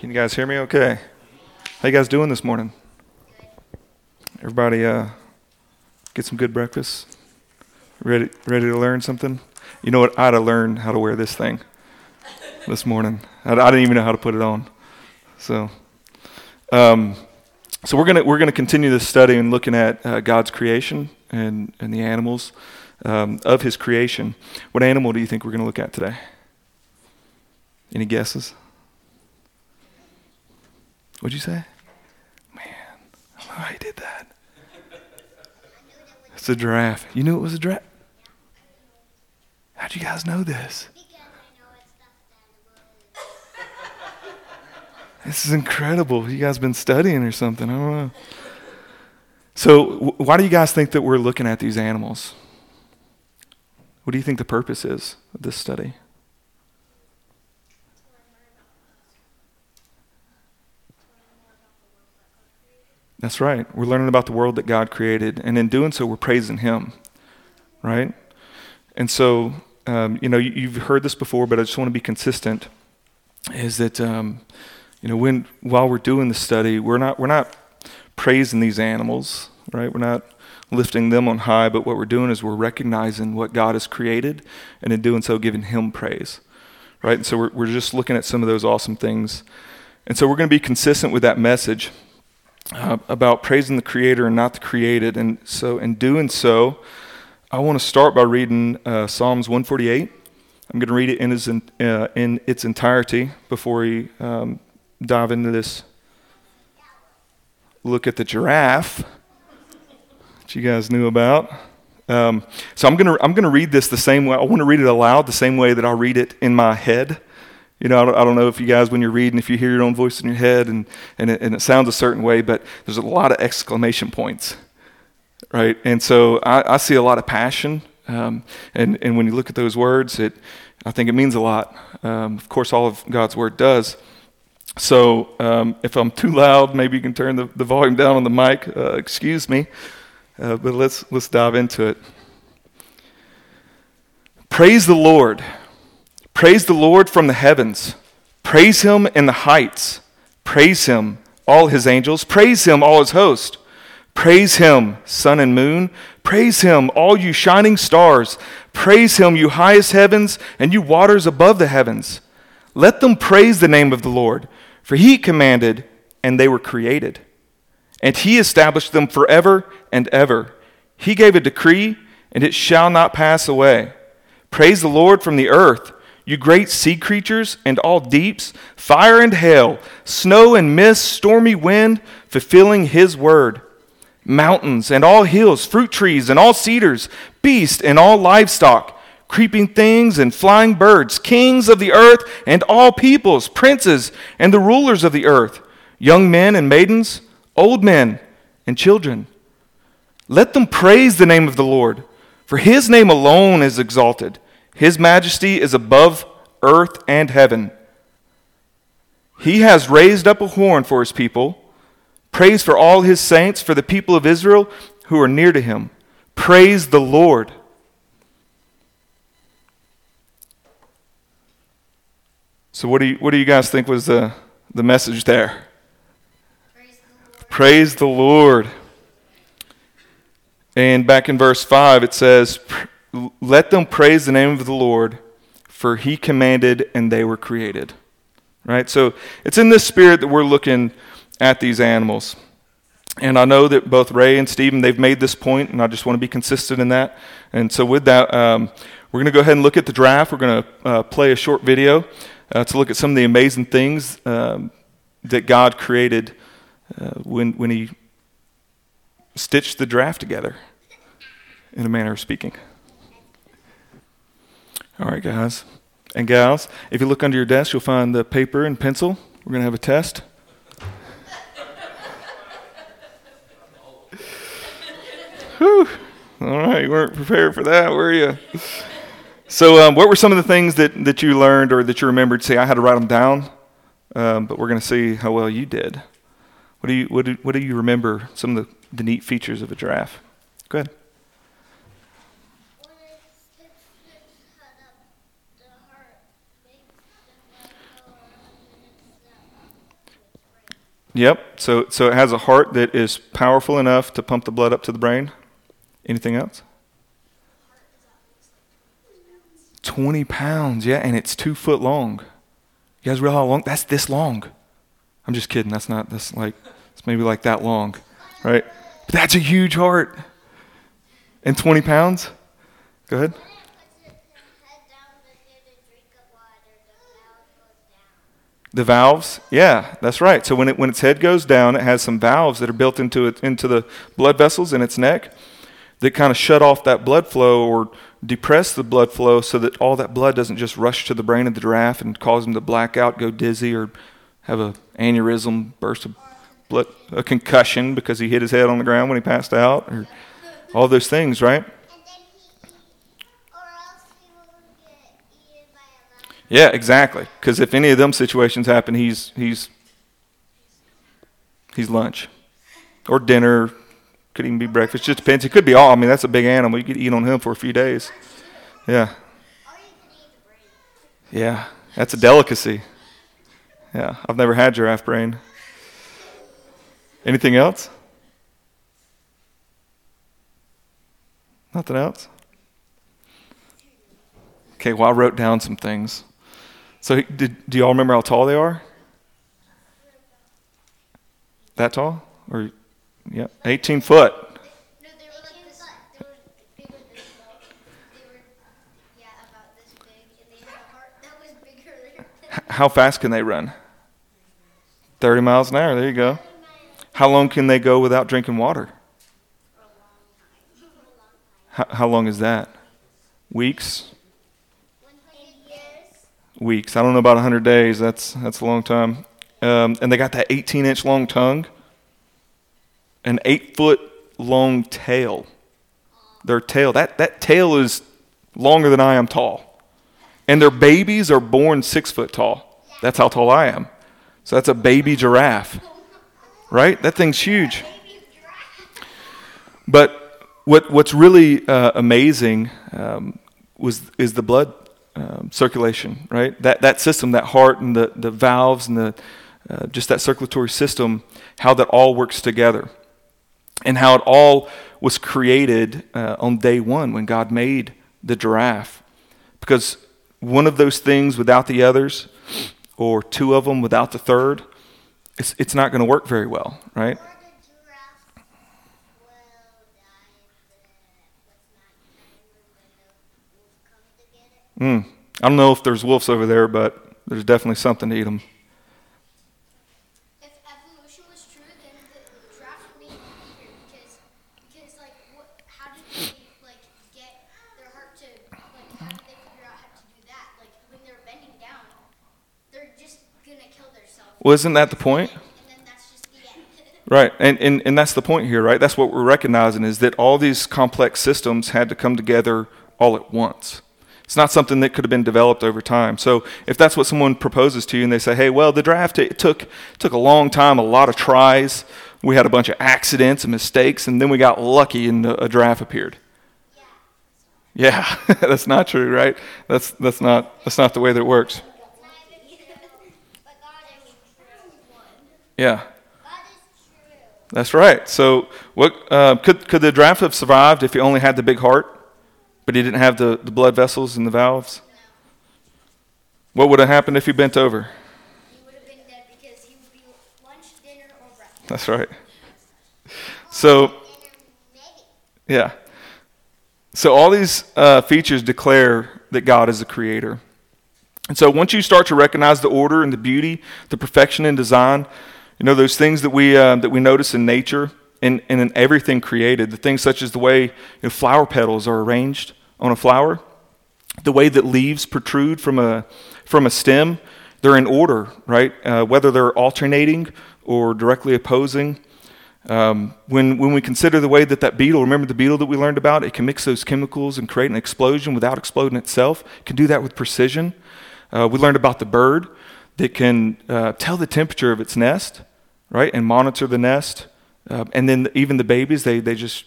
Can you guys hear me okay? How you guys doing this morning? Everybody uh, get some good breakfast? Ready, ready to learn something? You know what? I had to learn how to wear this thing this morning. I, I didn't even know how to put it on. So, um, so we're gonna we're gonna continue this study and looking at uh, God's creation and and the animals um, of His creation. What animal do you think we're gonna look at today? Any guesses? What'd you say? Man, I don't know how you did that. It's a giraffe. You knew it was a giraffe? How'd you guys know this? This is incredible. You guys been studying or something? I don't know. So, why do you guys think that we're looking at these animals? What do you think the purpose is of this study? That's right. We're learning about the world that God created, and in doing so, we're praising Him, right? And so, um, you know, you, have heard this before, but I just want to be consistent. Is that um, you know when while we're doing the study, we're not we're not praising these animals, right? We're not lifting them on high, but what we're doing is we're recognizing what God has created, and in doing so, giving Him praise, right? And so we're we're just looking at some of those awesome things, and so we're going to be consistent with that message uh, about praising the Creator and not the created. And so, in doing so, I want to start by reading uh, Psalms 148. I'm going to read it in its, uh, in its entirety before we um, dive into this look at the giraffe that you guys knew about. Um, so I'm going to I'm going to read this the same way. I want to read it aloud the same way that I read it in my head. You know, I don't, I don't, know if you guys, when you're reading, if you hear your own voice in your head and, and, it, and it sounds a certain way, but there's a lot of exclamation points, right? And so I, I see a lot of passion. Um, and, and when you look at those words, it, I think it means a lot. Um, of course, all of God's word does. So um, if I'm too loud, maybe you can turn the, the volume down on the mic. Uh, excuse me. Uh, but let's, let's dive into it. Praise the Lord. Praise the Lord from the heavens. Praise him in the heights. Praise him, all his angels. Praise him, all his host. Praise him, sun and moon. Praise him, all you shining stars. Praise him, you highest heavens and you waters above the heavens. Let them praise the name of the Lord, for he commanded, and they were created. And he established them forever and ever. He gave a decree, and it shall not pass away. Praise the Lord from the earth you great sea creatures and all deeps, fire and hail, snow and mist, stormy wind, fulfilling his word. Mountains and all hills, fruit trees and all cedars, beasts and all livestock, creeping things and flying birds, kings of the earth and all peoples, princes and the rulers of the earth, young men and maidens, old men and children. Let them praise the name of the Lord, for his name alone is exalted. His majesty is above earth and heaven. He has raised up a horn for his people. Praise for all his saints, for the people of Israel who are near to him. Praise the Lord. So, what do you, what do you guys think was the, the message there? Praise the, Praise the Lord. And back in verse 5, it says, let them praise the name of the Lord, for he commanded and they were created. Right? So it's in this spirit that we're looking at these animals. And I know that both Ray and Stephen, they've made this point, and I just want to be consistent in that. And so, with that, um, we're going to go ahead and look at the draft. We're going to uh, play a short video uh, to look at some of the amazing things um, that God created uh, when, when He stitched the draft together, in a manner of speaking. All right, guys and gals, if you look under your desk, you'll find the paper and pencil. We're going to have a test. Whew. All right, you weren't prepared for that, were you? So, um, what were some of the things that, that you learned or that you remembered? See, I had to write them down, um, but we're going to see how well you did. What do you, what do, what do you remember? Some of the, the neat features of a giraffe. Go ahead. Yep. So, so it has a heart that is powerful enough to pump the blood up to the brain. Anything else? 20 pounds, yeah, and it's two foot long. You guys realize how long? That's this long. I'm just kidding. That's not, that's like, it's maybe like that long, right? But that's a huge heart. And 20 pounds? Go ahead. The valves, yeah, that's right. So when it when its head goes down, it has some valves that are built into it into the blood vessels in its neck that kind of shut off that blood flow or depress the blood flow so that all that blood doesn't just rush to the brain of the giraffe and cause him to black out, go dizzy, or have a aneurysm, burst of blood, a concussion because he hit his head on the ground when he passed out, or all those things, right? Yeah, exactly. Because if any of them situations happen, he's he's he's lunch or dinner. Could even be breakfast. Just depends. It could be all. I mean, that's a big animal. You could eat on him for a few days. Yeah. Yeah, that's a delicacy. Yeah, I've never had giraffe brain. Anything else? Nothing else? Okay, well, I wrote down some things. So, did, do y'all remember how tall they are? That tall? Or, yeah, 18 foot. How fast can they run? 30 miles an hour. There you go. How long can they go without drinking water? How, how long is that? Weeks? Weeks. I don't know about 100 days. That's, that's a long time. Um, and they got that 18 inch long tongue, an eight foot long tail. Their tail, that, that tail is longer than I am tall. And their babies are born six foot tall. That's how tall I am. So that's a baby giraffe, right? That thing's huge. But what, what's really uh, amazing um, was, is the blood um, circulation, right? That, that system, that heart and the, the valves and the, uh, just that circulatory system, how that all works together. And how it all was created uh, on day one when God made the giraffe. Because one of those things without the others, or two of them without the third, it's, it's not going to work very well, right? Mm. I don't know if there's wolves over there, but there's definitely something to eat them. If evolution was true, then the giraffe would because, because like, what, how did they like get their heart to like? How did they figure out how to do that? Like when they're bending down, they're just gonna kill themselves. Well, isn't that the point? And then that's just the end. Right, and, and, and that's the point here, right? That's what we're recognizing is that all these complex systems had to come together all at once. It's not something that could have been developed over time. So if that's what someone proposes to you and they say, hey, well, the draft it took, took a long time, a lot of tries. We had a bunch of accidents and mistakes, and then we got lucky and a draft appeared. Yeah, that's not true, right? That's, that's, not, that's not the way that it works. but God is true. Yeah, God is true. that's right. So what, uh, could, could the draft have survived if he only had the big heart? But he didn't have the, the blood vessels and the valves? What would have happened if he bent over? That's right. So, yeah. So, all these uh, features declare that God is the creator. And so, once you start to recognize the order and the beauty, the perfection in design, you know, those things that we, uh, that we notice in nature and, in everything created, the things such as the way you know, flower petals are arranged on a flower, the way that leaves protrude from a, from a stem, they're in order, right? Uh, whether they're alternating or directly opposing. Um, when, when we consider the way that that beetle, remember the beetle that we learned about? It can mix those chemicals and create an explosion without exploding itself. It can do that with precision. Uh, we learned about the bird that can uh, tell the temperature of its nest, right, and monitor the nest. Uh, and then even the babies, they, they just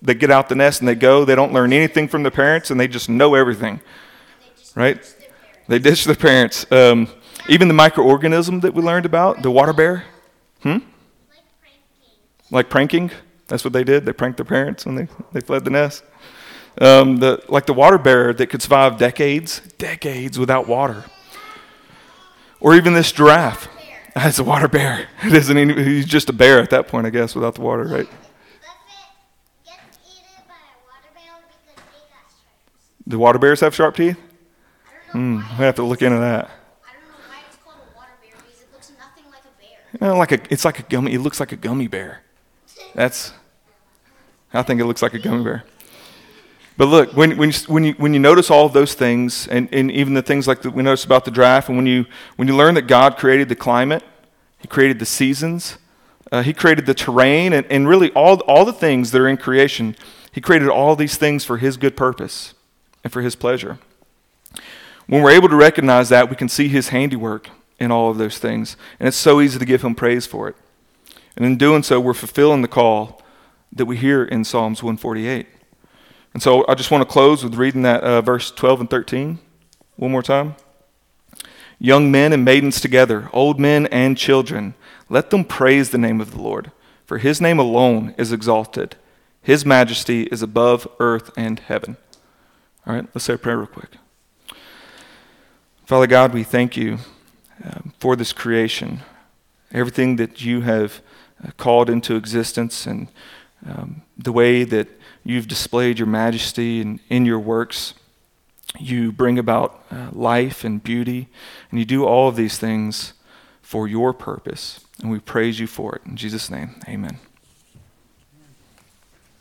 they get out the nest and they go. They don't learn anything from the parents, and they just know everything, right? They ditch their parents. Um, even the microorganism that we learned about, the water bear. Hmm? like pranking. That's what they did. They pranked their parents when they, they fled the nest. Um, the, like the water bear that could survive decades, decades without water. Or even this giraffe. That's a water bear. It isn't any, he's just a bear at that point, I guess, without the water, right? Do water bears have sharp teeth? Hmm, we have to look into that. Don't know it's like a, it's like a gummy. It looks like a gummy bear. That's. I think it looks like a gummy bear. But look, when, when, you, when, you, when you notice all of those things, and, and even the things like that we noticed about the draft, and when you, when you learn that God created the climate, He created the seasons, uh, He created the terrain, and, and really all, all the things that are in creation, He created all these things for His good purpose and for His pleasure. When we're able to recognize that, we can see His handiwork in all of those things, and it's so easy to give Him praise for it. And in doing so, we're fulfilling the call that we hear in Psalms 148. And so I just want to close with reading that uh, verse 12 and 13 one more time. Young men and maidens together, old men and children, let them praise the name of the Lord, for his name alone is exalted. His majesty is above earth and heaven. All right, let's say a prayer real quick. Father God, we thank you um, for this creation, everything that you have uh, called into existence, and um, the way that you've displayed your majesty and in your works. You bring about uh, life and beauty, and you do all of these things for your purpose. And we praise you for it. In Jesus' name, amen.